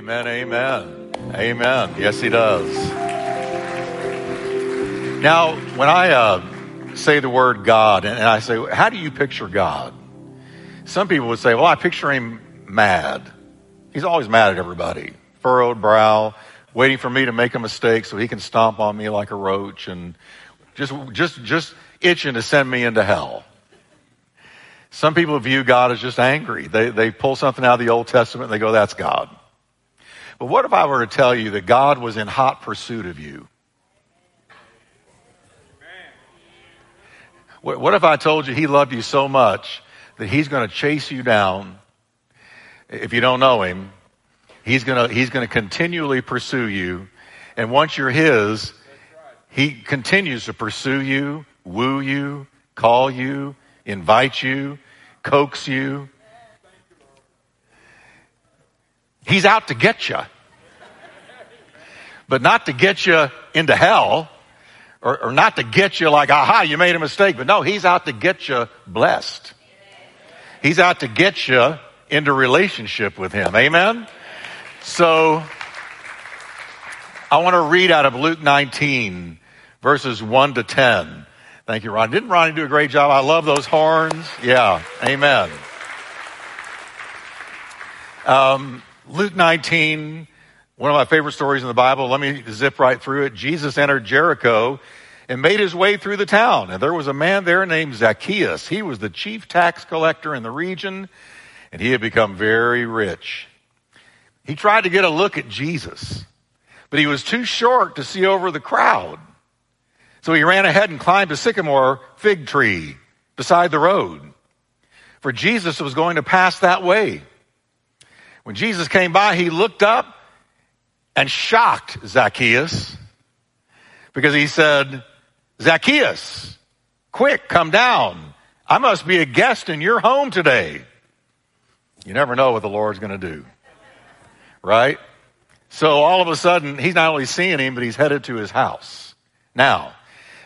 Amen, amen. Amen. Yes, he does. Now, when I uh, say the word God, and I say, how do you picture God? Some people would say, well, I picture him mad. He's always mad at everybody. Furrowed brow, waiting for me to make a mistake so he can stomp on me like a roach and just, just, just itching to send me into hell. Some people view God as just angry. They, they pull something out of the Old Testament and they go, that's God. But what if I were to tell you that God was in hot pursuit of you? What if I told you he loved you so much that he's going to chase you down? If you don't know him, he's going to, he's going to continually pursue you. And once you're his, he continues to pursue you, woo you, call you, invite you, coax you. He's out to get you. But not to get you into hell or, or, not to get you like, aha, you made a mistake. But no, he's out to get you blessed. He's out to get you into relationship with him. Amen? So, I want to read out of Luke 19, verses 1 to 10. Thank you, Ron. Didn't Ronnie do a great job? I love those horns. Yeah. Amen. Um, Luke 19, one of my favorite stories in the Bible. Let me zip right through it. Jesus entered Jericho and made his way through the town. And there was a man there named Zacchaeus. He was the chief tax collector in the region, and he had become very rich. He tried to get a look at Jesus, but he was too short to see over the crowd. So he ran ahead and climbed a sycamore fig tree beside the road. For Jesus was going to pass that way. When Jesus came by, he looked up and shocked Zacchaeus because he said, Zacchaeus, quick, come down. I must be a guest in your home today. You never know what the Lord's going to do. Right? So all of a sudden, he's not only seeing him, but he's headed to his house. Now,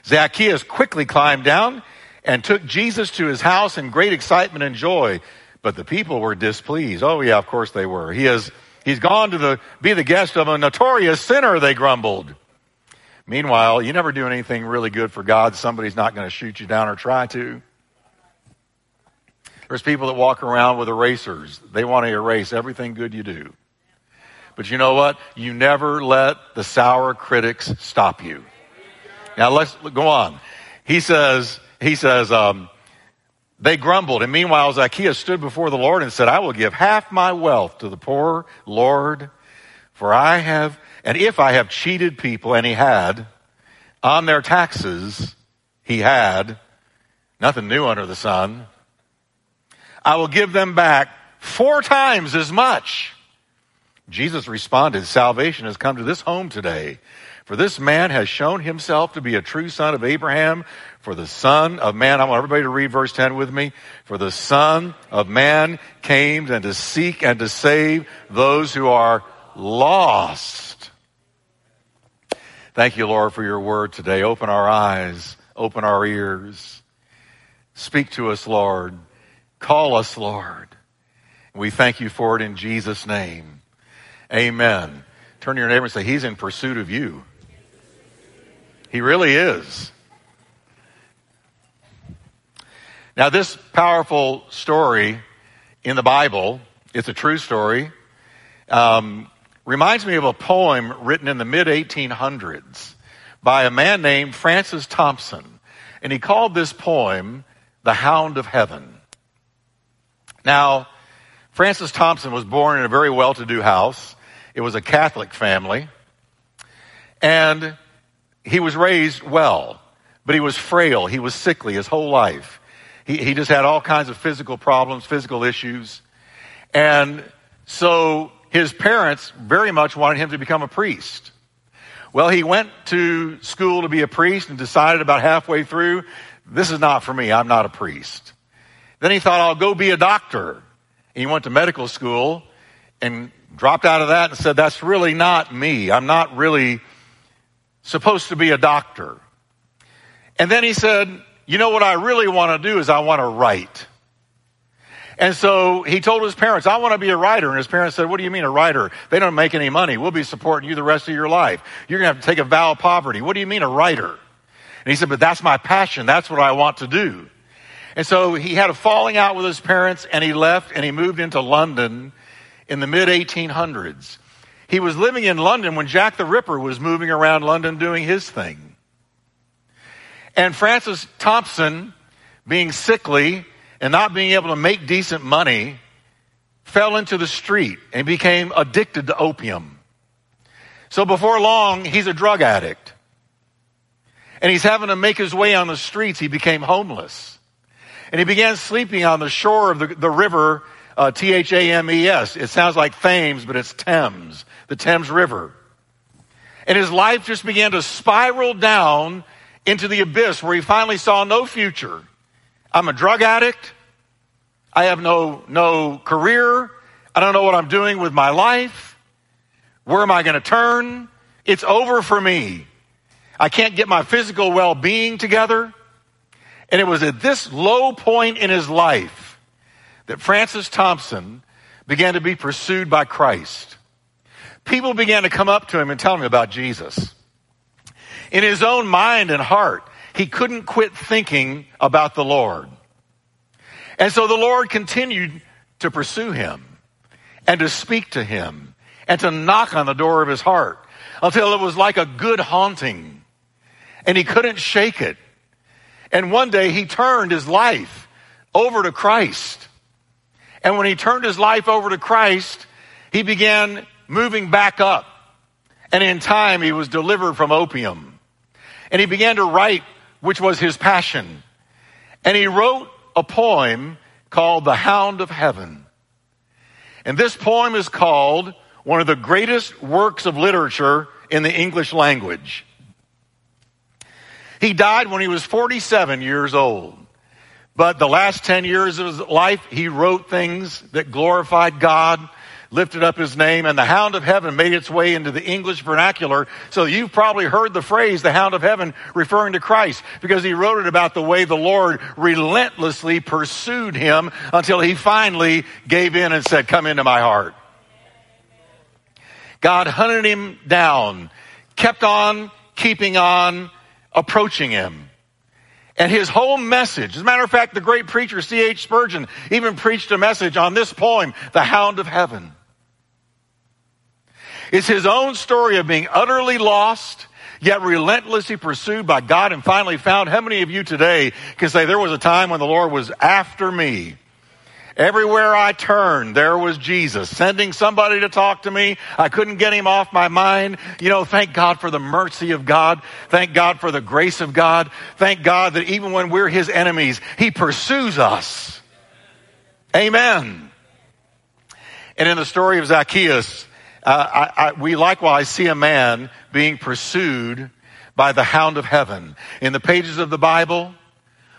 Zacchaeus quickly climbed down and took Jesus to his house in great excitement and joy. But the people were displeased. Oh yeah, of course they were. He has, he's gone to the, be the guest of a notorious sinner, they grumbled. Meanwhile, you never do anything really good for God, somebody's not going to shoot you down or try to. There's people that walk around with erasers. They want to erase everything good you do. But you know what? You never let the sour critics stop you. Now let's go on. He says, he says, um, they grumbled. And meanwhile, Zacchaeus stood before the Lord and said, I will give half my wealth to the poor, Lord, for I have, and if I have cheated people, and he had, on their taxes, he had, nothing new under the sun, I will give them back four times as much. Jesus responded, salvation has come to this home today for this man has shown himself to be a true son of Abraham. For the son of man, I want everybody to read verse 10 with me. For the son of man came and to seek and to save those who are lost. Thank you, Lord, for your word today. Open our eyes, open our ears. Speak to us, Lord. Call us, Lord. We thank you for it in Jesus' name. Amen. Turn to your neighbor and say, He's in pursuit of you. He really is. Now, this powerful story in the Bible, it's a true story, um, reminds me of a poem written in the mid 1800s by a man named Francis Thompson. And he called this poem The Hound of Heaven. Now, Francis Thompson was born in a very well to do house. It was a Catholic family. And he was raised well, but he was frail. He was sickly his whole life. He, he just had all kinds of physical problems, physical issues. And so his parents very much wanted him to become a priest. Well, he went to school to be a priest and decided about halfway through, this is not for me. I'm not a priest. Then he thought, I'll go be a doctor. And he went to medical school and dropped out of that and said, that's really not me. I'm not really supposed to be a doctor. And then he said, you know what I really want to do is I want to write. And so he told his parents, I want to be a writer. And his parents said, What do you mean a writer? They don't make any money. We'll be supporting you the rest of your life. You're going to have to take a vow of poverty. What do you mean a writer? And he said, But that's my passion. That's what I want to do. And so he had a falling out with his parents and he left and he moved into London in the mid 1800s. He was living in London when Jack the Ripper was moving around London doing his thing. And Francis Thompson, being sickly, and not being able to make decent money, fell into the street and became addicted to opium. So before long, he's a drug addict. And he's having to make his way on the streets. He became homeless. And he began sleeping on the shore of the, the river, uh, T-H-A-M-E-S. It sounds like Thames, but it's Thames, the Thames River. And his life just began to spiral down into the abyss where he finally saw no future. I'm a drug addict. I have no, no career. I don't know what I'm doing with my life. Where am I going to turn? It's over for me. I can't get my physical well-being together. And it was at this low point in his life that Francis Thompson began to be pursued by Christ. People began to come up to him and tell him about Jesus. In his own mind and heart, he couldn't quit thinking about the Lord. And so the Lord continued to pursue him and to speak to him and to knock on the door of his heart until it was like a good haunting and he couldn't shake it. And one day he turned his life over to Christ. And when he turned his life over to Christ, he began moving back up. And in time, he was delivered from opium. And he began to write which was his passion. And he wrote a poem called The Hound of Heaven. And this poem is called one of the greatest works of literature in the English language. He died when he was 47 years old. But the last 10 years of his life, he wrote things that glorified God lifted up his name, and the hound of heaven made its way into the English vernacular. So you've probably heard the phrase, the hound of heaven, referring to Christ, because he wrote it about the way the Lord relentlessly pursued him until he finally gave in and said, Come into my heart. God hunted him down, kept on keeping on, approaching him. And his whole message, as a matter of fact, the great preacher C.H. Spurgeon even preached a message on this poem, The Hound of Heaven. It's his own story of being utterly lost, yet relentlessly pursued by God and finally found. How many of you today can say there was a time when the Lord was after me? Everywhere I turned, there was Jesus sending somebody to talk to me. I couldn't get him off my mind. You know, thank God for the mercy of God. Thank God for the grace of God. Thank God that even when we're his enemies, he pursues us. Amen. And in the story of Zacchaeus, uh, I, I, we likewise see a man being pursued by the hound of heaven. In the pages of the Bible,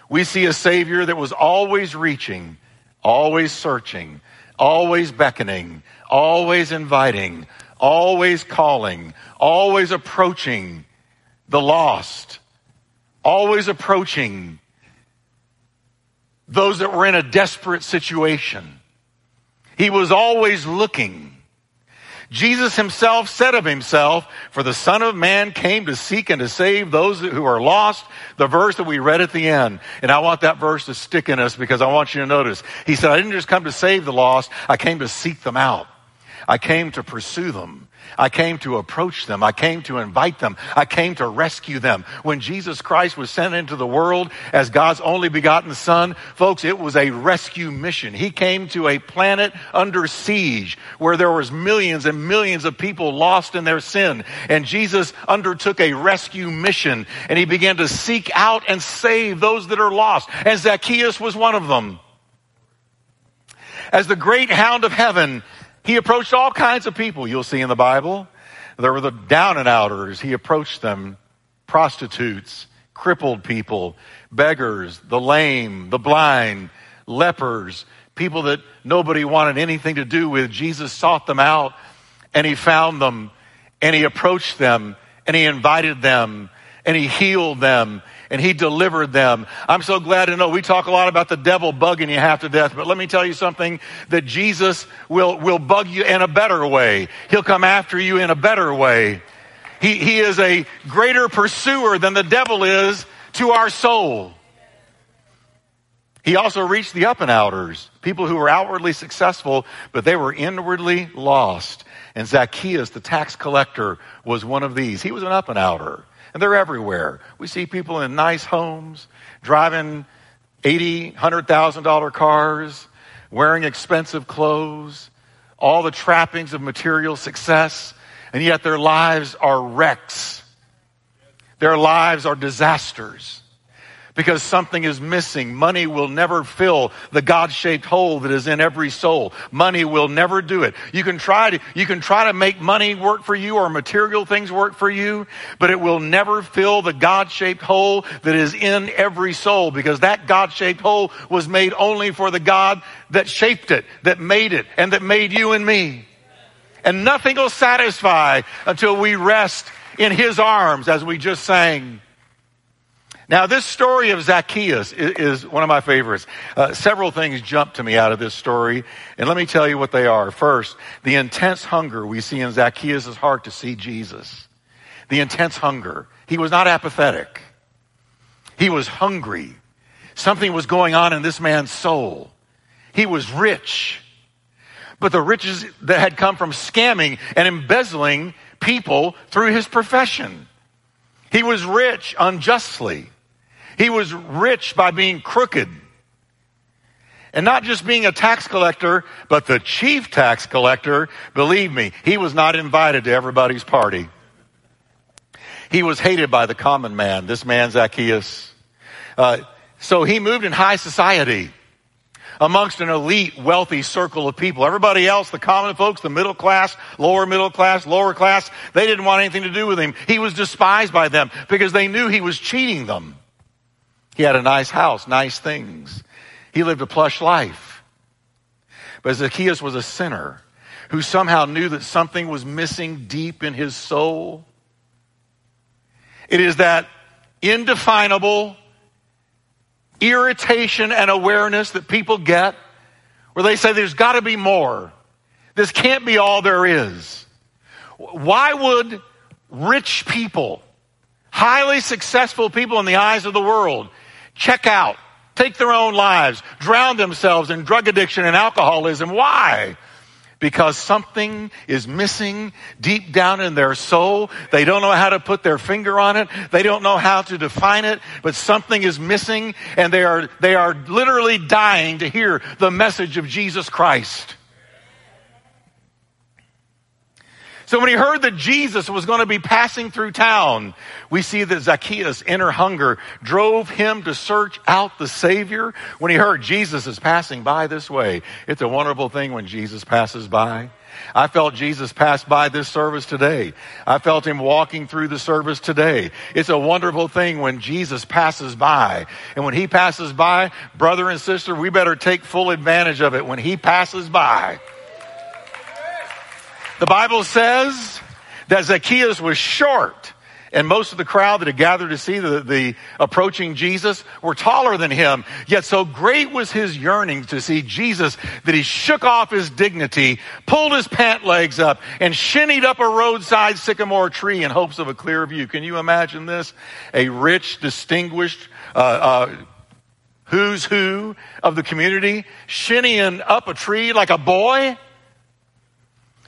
we see a Savior that was always reaching, always searching, always beckoning, always inviting, always calling, always approaching the lost, always approaching those that were in a desperate situation. He was always looking. Jesus himself said of himself, for the son of man came to seek and to save those who are lost. The verse that we read at the end. And I want that verse to stick in us because I want you to notice. He said, I didn't just come to save the lost. I came to seek them out. I came to pursue them. I came to approach them. I came to invite them. I came to rescue them. When Jesus Christ was sent into the world as God's only begotten son, folks, it was a rescue mission. He came to a planet under siege where there was millions and millions of people lost in their sin. And Jesus undertook a rescue mission and he began to seek out and save those that are lost. And Zacchaeus was one of them. As the great hound of heaven, he approached all kinds of people you'll see in the Bible. There were the down and outers. He approached them, prostitutes, crippled people, beggars, the lame, the blind, lepers, people that nobody wanted anything to do with. Jesus sought them out and he found them and he approached them and he invited them and he healed them and he delivered them. I'm so glad to know we talk a lot about the devil bugging you half to death, but let me tell you something that Jesus will, will bug you in a better way. He'll come after you in a better way. He, he is a greater pursuer than the devil is to our soul. He also reached the up and outers, people who were outwardly successful, but they were inwardly lost. And Zacchaeus, the tax collector, was one of these. He was an up and outer. And they're everywhere. We see people in nice homes, driving eighty, hundred thousand dollar cars, wearing expensive clothes, all the trappings of material success, and yet their lives are wrecks. Their lives are disasters because something is missing. Money will never fill the God-shaped hole that is in every soul. Money will never do it. You can try to, you can try to make money work for you or material things work for you, but it will never fill the God-shaped hole that is in every soul because that God-shaped hole was made only for the God that shaped it, that made it, and that made you and me. And nothing will satisfy until we rest in His arms as we just sang. Now, this story of Zacchaeus is, is one of my favorites. Uh, several things jump to me out of this story, and let me tell you what they are. First, the intense hunger we see in Zacchaeus' heart to see Jesus. The intense hunger. He was not apathetic. He was hungry. Something was going on in this man's soul. He was rich. But the riches that had come from scamming and embezzling people through his profession. He was rich unjustly. He was rich by being crooked. And not just being a tax collector, but the chief tax collector, believe me, he was not invited to everybody's party. He was hated by the common man, this man Zacchaeus. Uh, so he moved in high society amongst an elite, wealthy circle of people. Everybody else, the common folks, the middle class, lower middle class, lower class, they didn't want anything to do with him. He was despised by them because they knew he was cheating them. He had a nice house, nice things. He lived a plush life. But Zacchaeus was a sinner who somehow knew that something was missing deep in his soul. It is that indefinable irritation and awareness that people get where they say there's got to be more. This can't be all there is. Why would rich people, highly successful people in the eyes of the world, check out, take their own lives, drown themselves in drug addiction and alcoholism. Why? Because something is missing deep down in their soul. They don't know how to put their finger on it. They don't know how to define it, but something is missing and they are, they are literally dying to hear the message of Jesus Christ. So when he heard that Jesus was going to be passing through town, we see that Zacchaeus' inner hunger drove him to search out the Savior. When he heard Jesus is passing by this way, it's a wonderful thing when Jesus passes by. I felt Jesus pass by this service today. I felt him walking through the service today. It's a wonderful thing when Jesus passes by. And when he passes by, brother and sister, we better take full advantage of it when he passes by. The Bible says that Zacchaeus was short. And most of the crowd that had gathered to see the, the, approaching Jesus were taller than him. Yet so great was his yearning to see Jesus that he shook off his dignity, pulled his pant legs up, and shinnied up a roadside sycamore tree in hopes of a clear view. Can you imagine this? A rich, distinguished, uh, uh, who's who of the community, shinnying up a tree like a boy?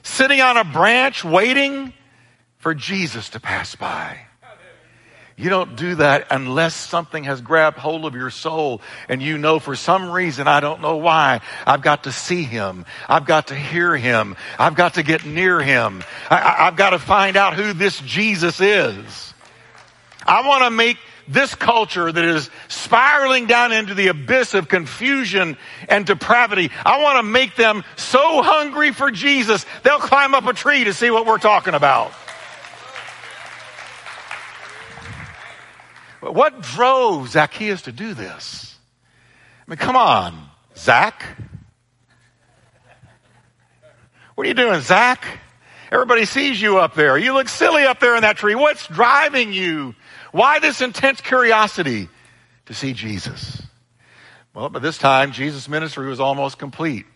Sitting on a branch waiting for Jesus to pass by. You don't do that unless something has grabbed hold of your soul and you know for some reason, I don't know why, I've got to see him. I've got to hear him. I've got to get near him. I, have got to find out who this Jesus is. I want to make this culture that is spiraling down into the abyss of confusion and depravity. I want to make them so hungry for Jesus, they'll climb up a tree to see what we're talking about. What drove Zacchaeus to do this? I mean, come on, Zach. What are you doing, Zach? Everybody sees you up there. You look silly up there in that tree. What's driving you? Why this intense curiosity to see Jesus? Well, by this time, Jesus' ministry was almost complete.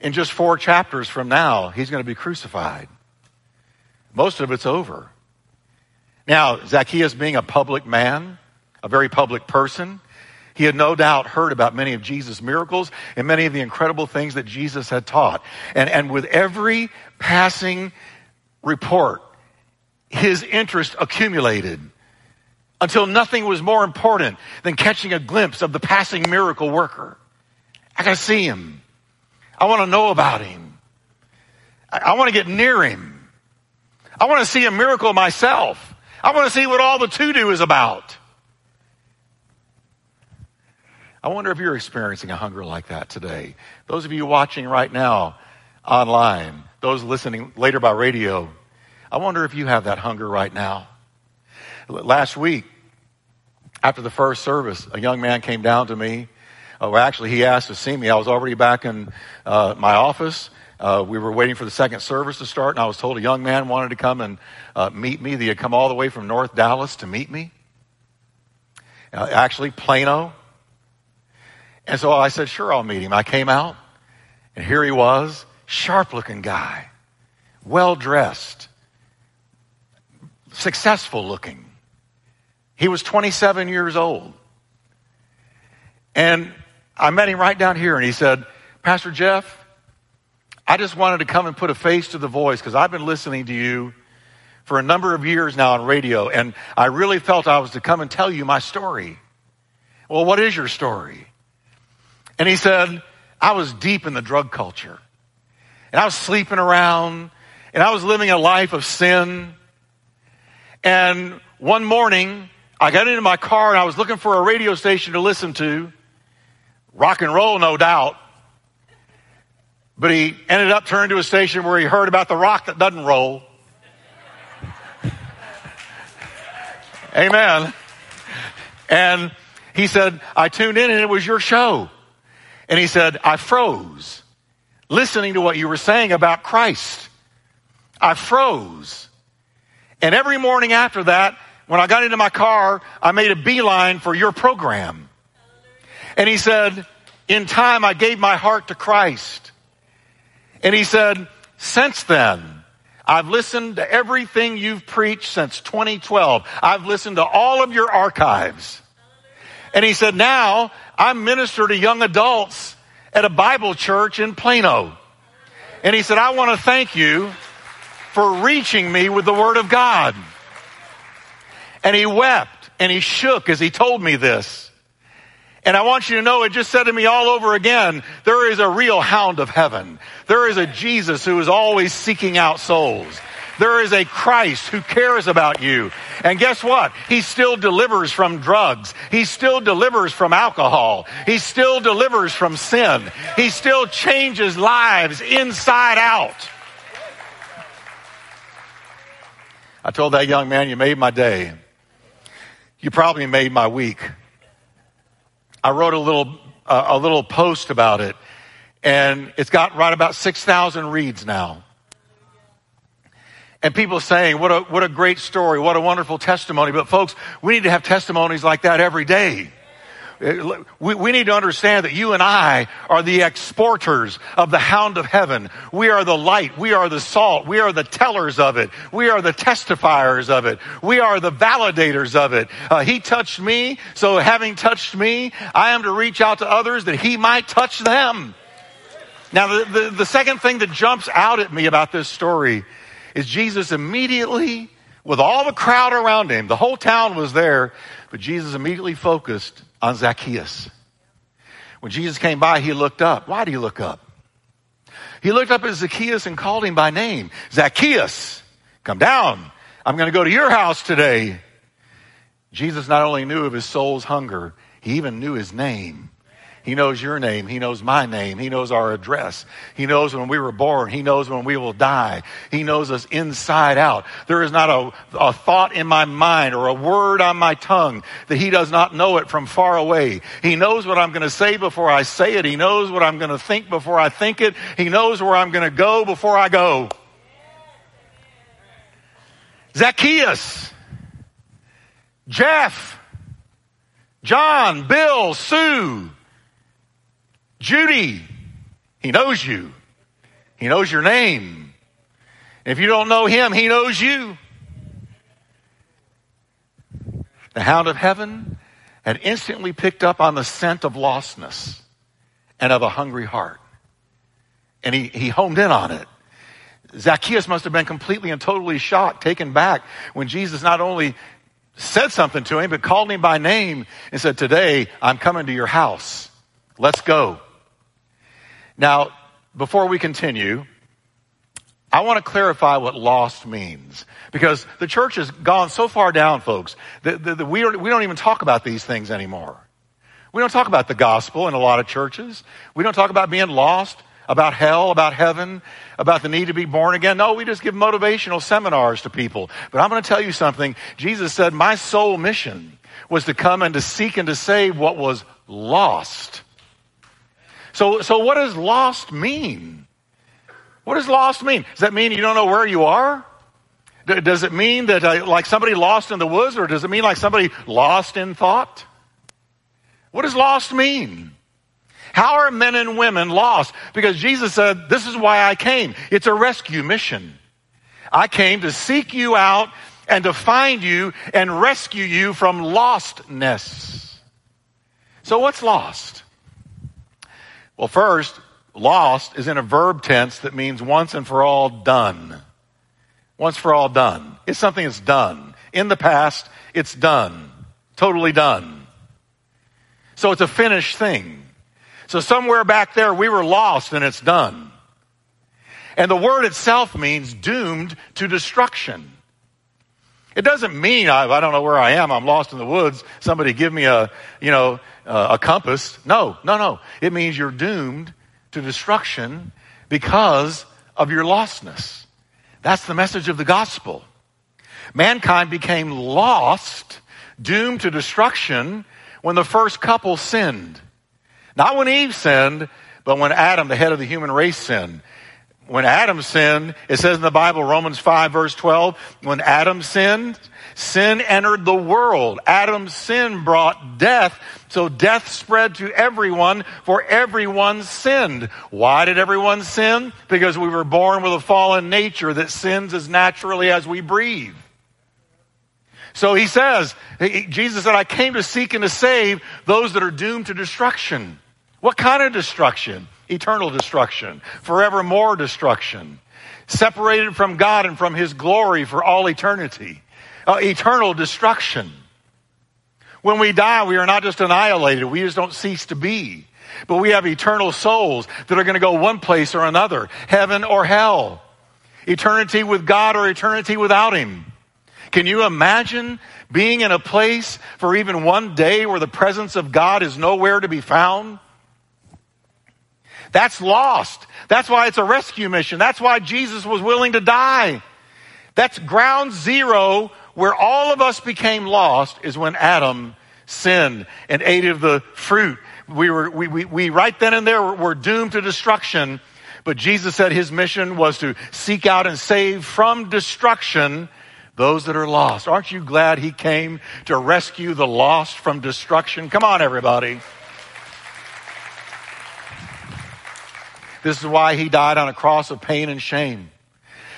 In just four chapters from now, he's going to be crucified. Most of it's over. Now, Zacchaeus being a public man, a very public person, he had no doubt heard about many of Jesus' miracles and many of the incredible things that Jesus had taught. And, and with every passing report, his interest accumulated until nothing was more important than catching a glimpse of the passing miracle worker. I gotta see him. I wanna know about him. I, I wanna get near him. I wanna see a miracle myself. I wanna see what all the to do is about. I wonder if you're experiencing a hunger like that today. Those of you watching right now online, those listening later by radio, I wonder if you have that hunger right now. Last week, after the first service, a young man came down to me. Uh, well, actually, he asked to see me. I was already back in uh, my office. Uh, we were waiting for the second service to start, and I was told a young man wanted to come and uh, meet me. He had come all the way from North Dallas to meet me. Uh, actually, Plano. And so I said, sure, I'll meet him. I came out, and here he was, sharp looking guy, well dressed, successful looking. He was 27 years old. And I met him right down here and he said, Pastor Jeff, I just wanted to come and put a face to the voice because I've been listening to you for a number of years now on radio and I really felt I was to come and tell you my story. Well, what is your story? And he said, I was deep in the drug culture and I was sleeping around and I was living a life of sin. And one morning I got into my car and I was looking for a radio station to listen to. Rock and roll, no doubt. But he ended up turning to a station where he heard about the rock that doesn't roll. Amen. And he said, I tuned in and it was your show. And he said, I froze listening to what you were saying about Christ. I froze. And every morning after that, when I got into my car, I made a beeline for your program. And he said, in time, I gave my heart to Christ. And he said, since then, I've listened to everything you've preached since 2012. I've listened to all of your archives. And he said, now I minister to young adults at a Bible church in Plano. And he said, I want to thank you for reaching me with the Word of God. And he wept and he shook as he told me this. And I want you to know it just said to me all over again, there is a real hound of heaven. There is a Jesus who is always seeking out souls. There is a Christ who cares about you. And guess what? He still delivers from drugs. He still delivers from alcohol. He still delivers from sin. He still changes lives inside out. I told that young man, you made my day. You probably made my week. I wrote a little, uh, a little post about it and it's got right about 6,000 reads now. And people saying, what a, what a great story, what a wonderful testimony. But folks, we need to have testimonies like that every day. We, we need to understand that you and I are the exporters of the hound of heaven. We are the light. We are the salt. We are the tellers of it. We are the testifiers of it. We are the validators of it. Uh, he touched me, so having touched me, I am to reach out to others that he might touch them. Now, the, the, the second thing that jumps out at me about this story is Jesus immediately, with all the crowd around him, the whole town was there, but Jesus immediately focused on Zacchaeus. When Jesus came by, he looked up. Why did he look up? He looked up at Zacchaeus and called him by name. Zacchaeus, come down. I'm going to go to your house today. Jesus not only knew of his soul's hunger, he even knew his name. He knows your name. He knows my name. He knows our address. He knows when we were born. He knows when we will die. He knows us inside out. There is not a, a thought in my mind or a word on my tongue that he does not know it from far away. He knows what I'm going to say before I say it. He knows what I'm going to think before I think it. He knows where I'm going to go before I go. Zacchaeus. Jeff, John, Bill, Sue, Judy. He knows you. He knows your name. If you don't know him, he knows you. The hound of heaven had instantly picked up on the scent of lostness and of a hungry heart. And he, he homed in on it. Zacchaeus must have been completely and totally shocked, taken back when Jesus not only said something to him, but called him by name and said, Today I'm coming to your house. Let's go. Now, before we continue, I want to clarify what lost means because the church has gone so far down, folks, that, that, that we, don't, we don't even talk about these things anymore. We don't talk about the gospel in a lot of churches. We don't talk about being lost, about hell, about heaven, about the need to be born again. No, we just give motivational seminars to people. But I'm going to tell you something. Jesus said, my sole mission was to come and to seek and to save what was lost. So, so what does lost mean? What does lost mean? Does that mean you don't know where you are? Does it mean that uh, like somebody lost in the woods or does it mean like somebody lost in thought? What does lost mean? How are men and women lost? Because Jesus said, this is why I came. It's a rescue mission. I came to seek you out and to find you and rescue you from lostness. So what's lost? Well, first, lost is in a verb tense that means once and for all done. Once for all done. It's something that's done. In the past, it's done. Totally done. So it's a finished thing. So somewhere back there, we were lost and it's done. And the word itself means doomed to destruction. It doesn't mean I, I, don't know where I am. I'm lost in the woods. Somebody give me a, you know, Uh, a compass. No, no, no. It means you're doomed to destruction because of your lostness. That's the message of the gospel. Mankind became lost, doomed to destruction when the first couple sinned. Not when Eve sinned, but when Adam, the head of the human race, sinned. When Adam sinned, it says in the Bible, Romans 5 verse 12, when Adam sinned, sin entered the world. Adam's sin brought death, so death spread to everyone, for everyone sinned. Why did everyone sin? Because we were born with a fallen nature that sins as naturally as we breathe. So he says, Jesus said, I came to seek and to save those that are doomed to destruction. What kind of destruction? Eternal destruction, forevermore destruction, separated from God and from His glory for all eternity, uh, eternal destruction. When we die, we are not just annihilated, we just don't cease to be. But we have eternal souls that are going to go one place or another, heaven or hell. Eternity with God or eternity without Him. Can you imagine being in a place for even one day where the presence of God is nowhere to be found? That's lost. That's why it's a rescue mission. That's why Jesus was willing to die. That's ground zero where all of us became lost is when Adam sinned and ate of the fruit. We were, we, we, we right then and there were doomed to destruction. But Jesus said his mission was to seek out and save from destruction those that are lost. Aren't you glad he came to rescue the lost from destruction? Come on, everybody. This is why he died on a cross of pain and shame.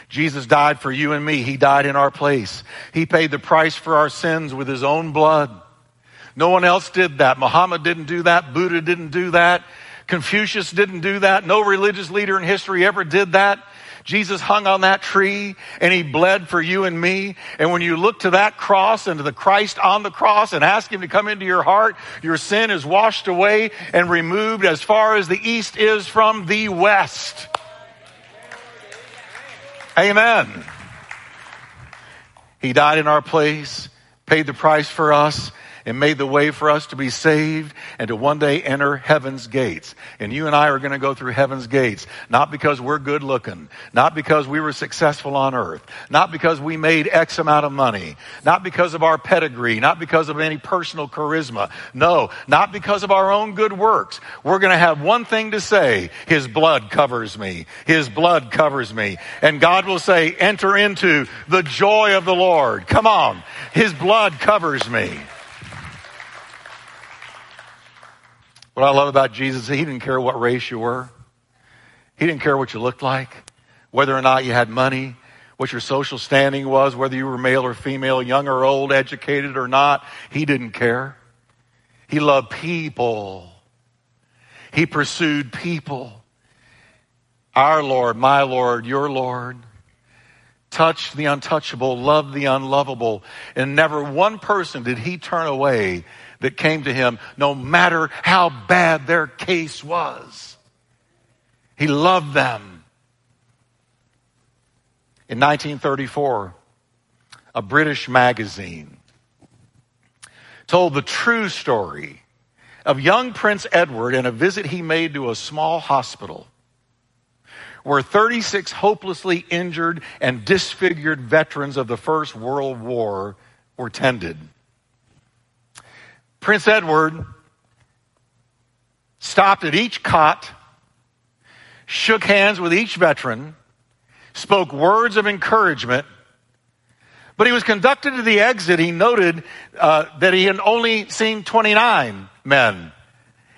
Jesus died for you and me. He died in our place. He paid the price for our sins with his own blood. No one else did that. Muhammad didn't do that. Buddha didn't do that. Confucius didn't do that. No religious leader in history ever did that. Jesus hung on that tree and he bled for you and me. And when you look to that cross and to the Christ on the cross and ask him to come into your heart, your sin is washed away and removed as far as the east is from the west. Amen. He died in our place, paid the price for us, and made the way for us to be saved and to one day enter heaven's gates. And you and I are going to go through heaven's gates, not because we're good looking, not because we were successful on earth, not because we made X amount of money, not because of our pedigree, not because of any personal charisma. No, not because of our own good works. We're going to have one thing to say. His blood covers me. His blood covers me. And God will say, enter into the joy of the Lord. Come on. His blood covers me. What I love about Jesus, is he didn't care what race you were. He didn't care what you looked like, whether or not you had money, what your social standing was, whether you were male or female, young or old, educated or not. He didn't care. He loved people. He pursued people. Our Lord, my Lord, your Lord, touched the untouchable, loved the unlovable, and never one person did he turn away that came to him, no matter how bad their case was. He loved them. In 1934, a British magazine told the true story of young Prince Edward and a visit he made to a small hospital where 36 hopelessly injured and disfigured veterans of the First World War were tended. Prince Edward stopped at each cot, shook hands with each veteran, spoke words of encouragement. But he was conducted to the exit. He noted uh, that he had only seen 29 men.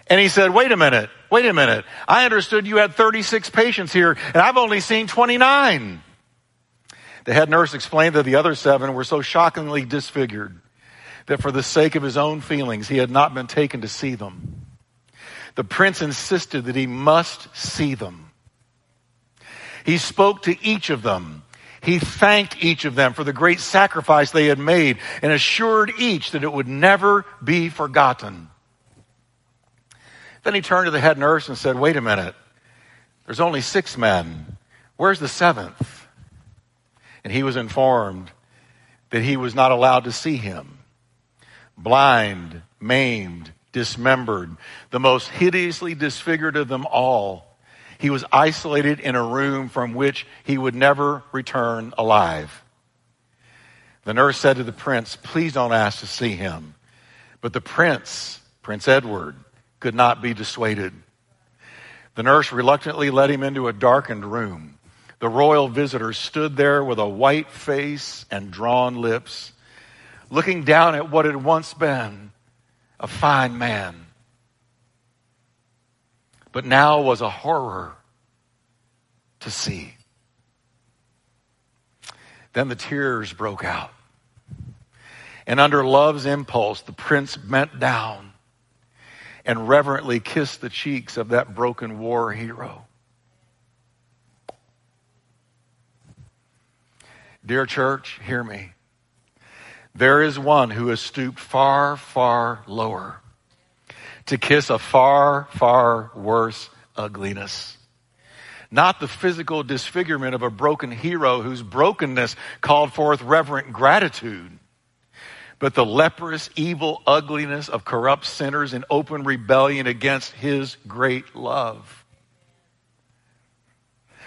And he said, wait a minute, wait a minute. I understood you had 36 patients here, and I've only seen 29. The head nurse explained that the other seven were so shockingly disfigured that for the sake of his own feelings, he had not been taken to see them. The prince insisted that he must see them. He spoke to each of them. He thanked each of them for the great sacrifice they had made and assured each that it would never be forgotten. Then he turned to the head nurse and said, Wait a minute. There's only six men. Where's the seventh? And he was informed that he was not allowed to see him blind, maimed, dismembered, the most hideously disfigured of them all. He was isolated in a room from which he would never return alive. The nurse said to the prince, Please don't ask to see him. But the prince, Prince Edward, could not be dissuaded. The nurse reluctantly led him into a darkened room. The royal visitor stood there with a white face and drawn lips looking down at what had once been a fine man, but now was a horror to see. Then the tears broke out. And under love's impulse, the prince bent down and reverently kissed the cheeks of that broken war hero. Dear church, hear me. There is one who has stooped far, far lower to kiss a far, far worse ugliness. Not the physical disfigurement of a broken hero whose brokenness called forth reverent gratitude, but the leprous, evil ugliness of corrupt sinners in open rebellion against his great love.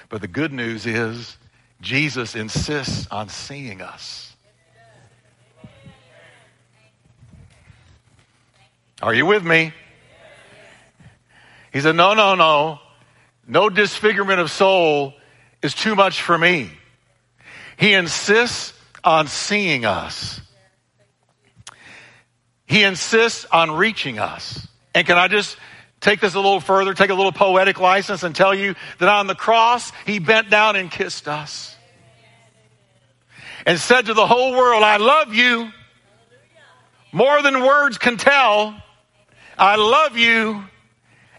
But the good news is Jesus insists on seeing us. Are you with me? He said, No, no, no. No disfigurement of soul is too much for me. He insists on seeing us. He insists on reaching us. And can I just take this a little further, take a little poetic license and tell you that on the cross, he bent down and kissed us and said to the whole world, I love you more than words can tell. I love you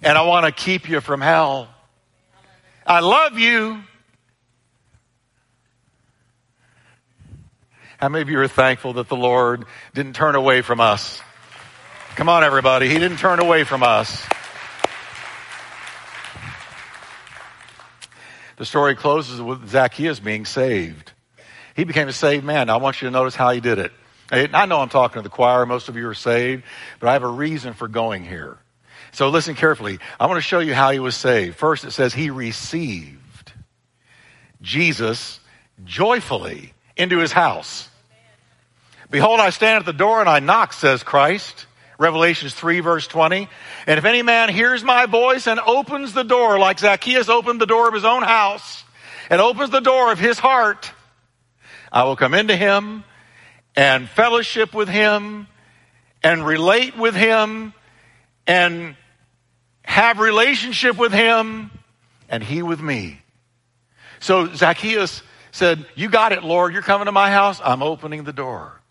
and I want to keep you from hell. I love you. How many of you are thankful that the Lord didn't turn away from us? Come on, everybody. He didn't turn away from us. The story closes with Zacchaeus being saved. He became a saved man. Now, I want you to notice how he did it. I know I'm talking to the choir. Most of you are saved, but I have a reason for going here. So listen carefully. I want to show you how he was saved. First, it says he received Jesus joyfully into his house. Behold, I stand at the door and I knock, says Christ. Revelations 3 verse 20. And if any man hears my voice and opens the door, like Zacchaeus opened the door of his own house and opens the door of his heart, I will come into him and fellowship with him and relate with him and have relationship with him and he with me. So Zacchaeus said, you got it, Lord. You're coming to my house. I'm opening the door.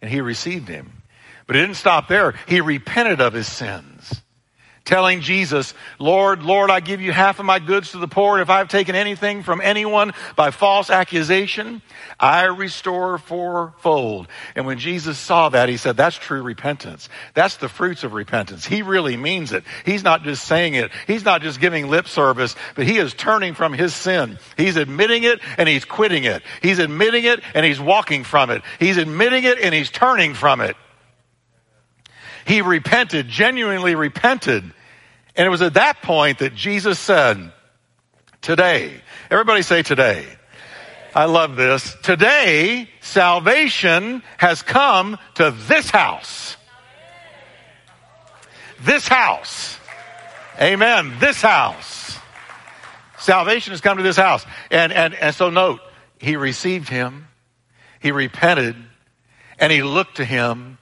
And he received him. But it didn't stop there. He repented of his sins telling Jesus, Lord, Lord, I give you half of my goods to the poor. If I've taken anything from anyone by false accusation, I restore fourfold. And when Jesus saw that, he said, that's true repentance. That's the fruits of repentance. He really means it. He's not just saying it. He's not just giving lip service, but he is turning from his sin. He's admitting it and he's quitting it. He's admitting it and he's walking from it. He's admitting it and he's turning from it. He repented, genuinely repented. And it was at that point that Jesus said, today, everybody say today. I love this. Today, salvation has come to this house. This house. Amen. This house. Salvation has come to this house. And, and, and so note, he received him. He repented and he looked to him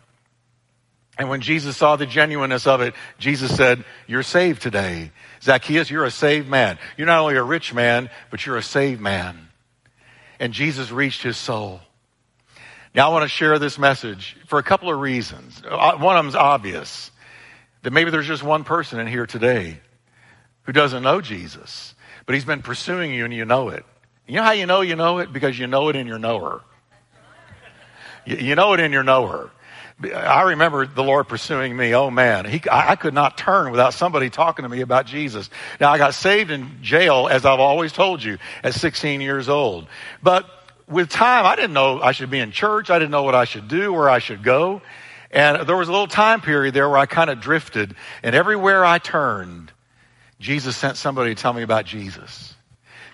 and when Jesus saw the genuineness of it, Jesus said, you're saved today. Zacchaeus, you're a saved man. You're not only a rich man, but you're a saved man. And Jesus reached his soul. Now I want to share this message for a couple of reasons. Uh, one of them is obvious. That maybe there's just one person in here today who doesn't know Jesus, but he's been pursuing you and you know it. You know how you know you know it? Because you know it in your knower. You know it in your knower. I remember the Lord pursuing me. Oh man, he, I, I, could not turn without somebody talking to me about Jesus. Now I got saved in jail, as I've always told you, at 16 years old. But with time, I didn't know I should be in church. I didn't know what I should do, where I should go. And there was a little time period there where I kind of drifted. And everywhere I turned, Jesus sent somebody to tell me about Jesus.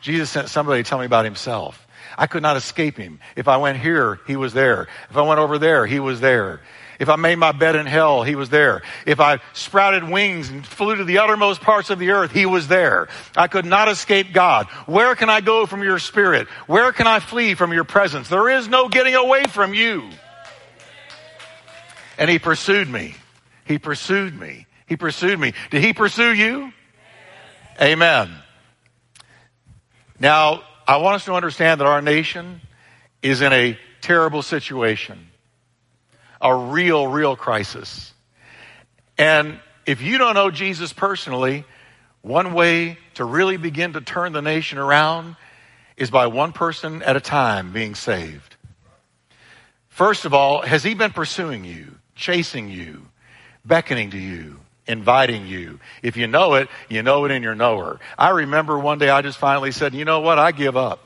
Jesus sent somebody to tell me about himself. I could not escape him. If I went here, he was there. If I went over there, he was there. If I made my bed in hell, he was there. If I sprouted wings and flew to the uttermost parts of the earth, he was there. I could not escape God. Where can I go from your spirit? Where can I flee from your presence? There is no getting away from you. And he pursued me. He pursued me. He pursued me. Did he pursue you? Amen. Now, I want us to understand that our nation is in a terrible situation, a real, real crisis. And if you don't know Jesus personally, one way to really begin to turn the nation around is by one person at a time being saved. First of all, has he been pursuing you, chasing you, beckoning to you? Inviting you. If you know it, you know it in your knower. I remember one day I just finally said, you know what? I give up.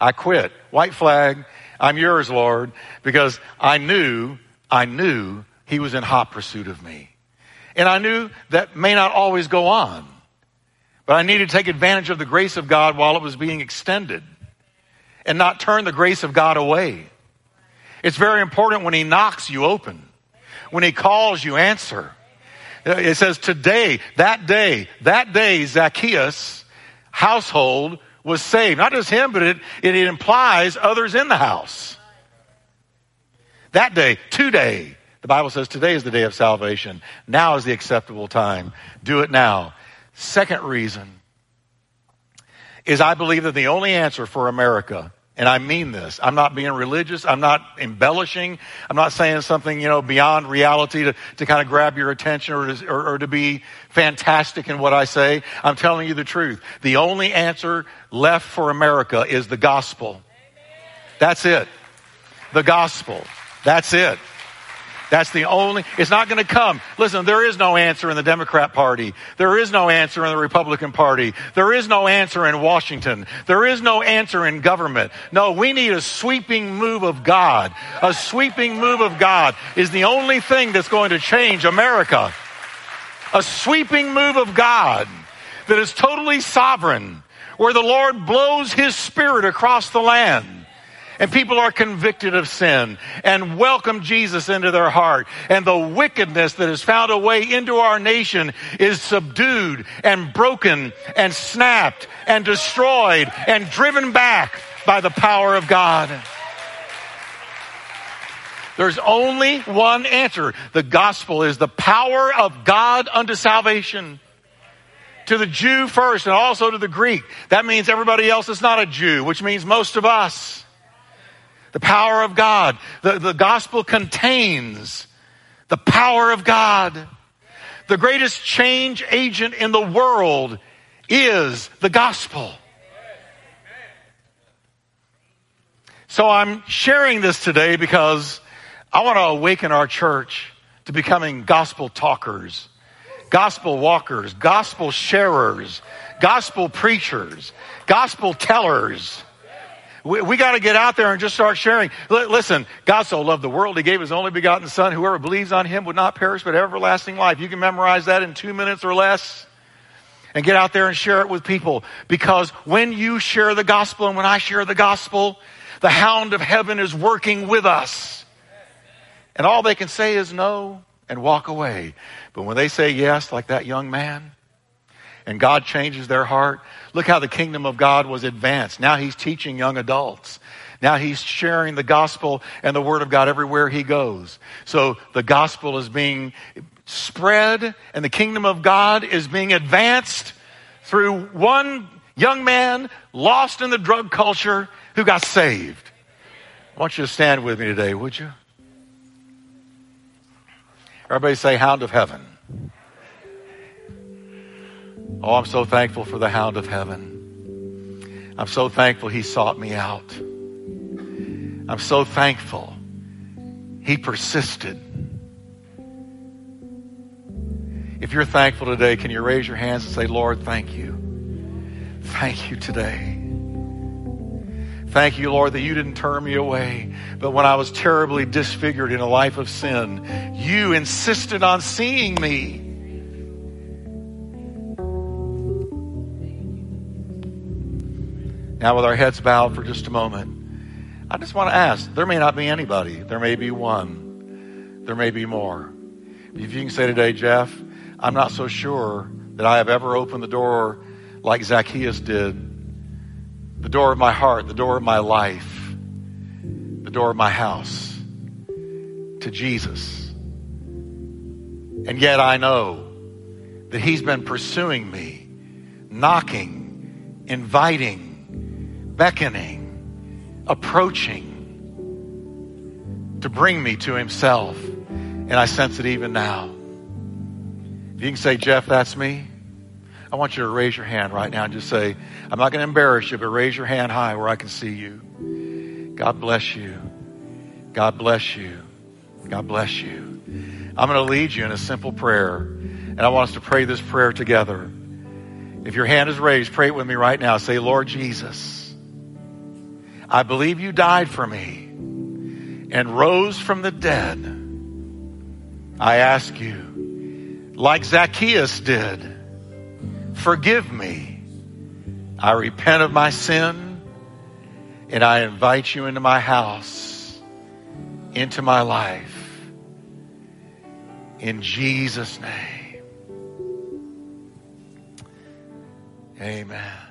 I quit. White flag. I'm yours, Lord, because I knew, I knew he was in hot pursuit of me. And I knew that may not always go on, but I needed to take advantage of the grace of God while it was being extended and not turn the grace of God away. It's very important when he knocks, you open. When he calls, you answer. Uh, it says today, that day, that day, Zacchaeus' household was saved. Not just him, but it, it implies others in the house. That day, today, the Bible says today is the day of salvation. Now is the acceptable time. Do it now. Second reason is I believe that the only answer for America and I mean this. I'm not being religious. I'm not embellishing. I'm not saying something, you know, beyond reality to, to kind of grab your attention or to, or, or to be fantastic in what I say. I'm telling you the truth. The only answer left for America is the gospel. That's it. The gospel. That's it. That's the only, it's not going to come. Listen, there is no answer in the Democrat Party. There is no answer in the Republican Party. There is no answer in Washington. There is no answer in government. No, we need a sweeping move of God. A sweeping move of God is the only thing that's going to change America. A sweeping move of God that is totally sovereign, where the Lord blows his spirit across the land and people are convicted of sin and welcome Jesus into their heart. And the wickedness that has found a way into our nation is subdued and broken and snapped and destroyed and driven back by the power of God. There's only one answer. The gospel is the power of God unto salvation. To the Jew first and also to the Greek. That means everybody else is not a Jew, which means most of us the power of God. The, the gospel contains the power of God. The greatest change agent in the world is the gospel. So I'm sharing this today because I want to awaken our church to becoming gospel talkers, gospel walkers, gospel sharers, gospel preachers, gospel tellers. We, we got to get out there and just start sharing. L- listen, God so loved the world, He gave His only begotten Son. Whoever believes on Him would not perish, but everlasting life. You can memorize that in two minutes or less and get out there and share it with people. Because when you share the gospel and when I share the gospel, the hound of heaven is working with us. And all they can say is no and walk away. But when they say yes, like that young man, and God changes their heart, Look how the kingdom of God was advanced. Now he's teaching young adults. Now he's sharing the gospel and the word of God everywhere he goes. So the gospel is being spread and the kingdom of God is being advanced through one young man lost in the drug culture who got saved. I want you to stand with me today, would you? Everybody say, Hound of Heaven. Oh, I'm so thankful for the hound of heaven. I'm so thankful he sought me out. I'm so thankful he persisted. If you're thankful today, can you raise your hands and say, Lord, thank you. Thank you today. Thank you, Lord, that you didn't turn me away. But when I was terribly disfigured in a life of sin, you insisted on seeing me. Now, with our heads bowed for just a moment, I just want to ask there may not be anybody, there may be one, there may be more. If you can say today, Jeff, I'm not so sure that I have ever opened the door like Zacchaeus did the door of my heart, the door of my life, the door of my house to Jesus. And yet I know that He's been pursuing me, knocking, inviting, beckoning, approaching to bring me to himself. And I sense it even now. If you can say, Jeff, that's me. I want you to raise your hand right now and just say, I'm not going to embarrass you, but raise your hand high where I can see you. God bless you. God bless you. God bless you. I'm going to lead you in a simple prayer. And I want us to pray this prayer together. If your hand is raised, pray it with me right now. Say, Lord Jesus, I believe you died for me and rose from the dead. I ask you, like Zacchaeus did, forgive me. I repent of my sin and I invite you into my house, into my life. In Jesus' name. Amen.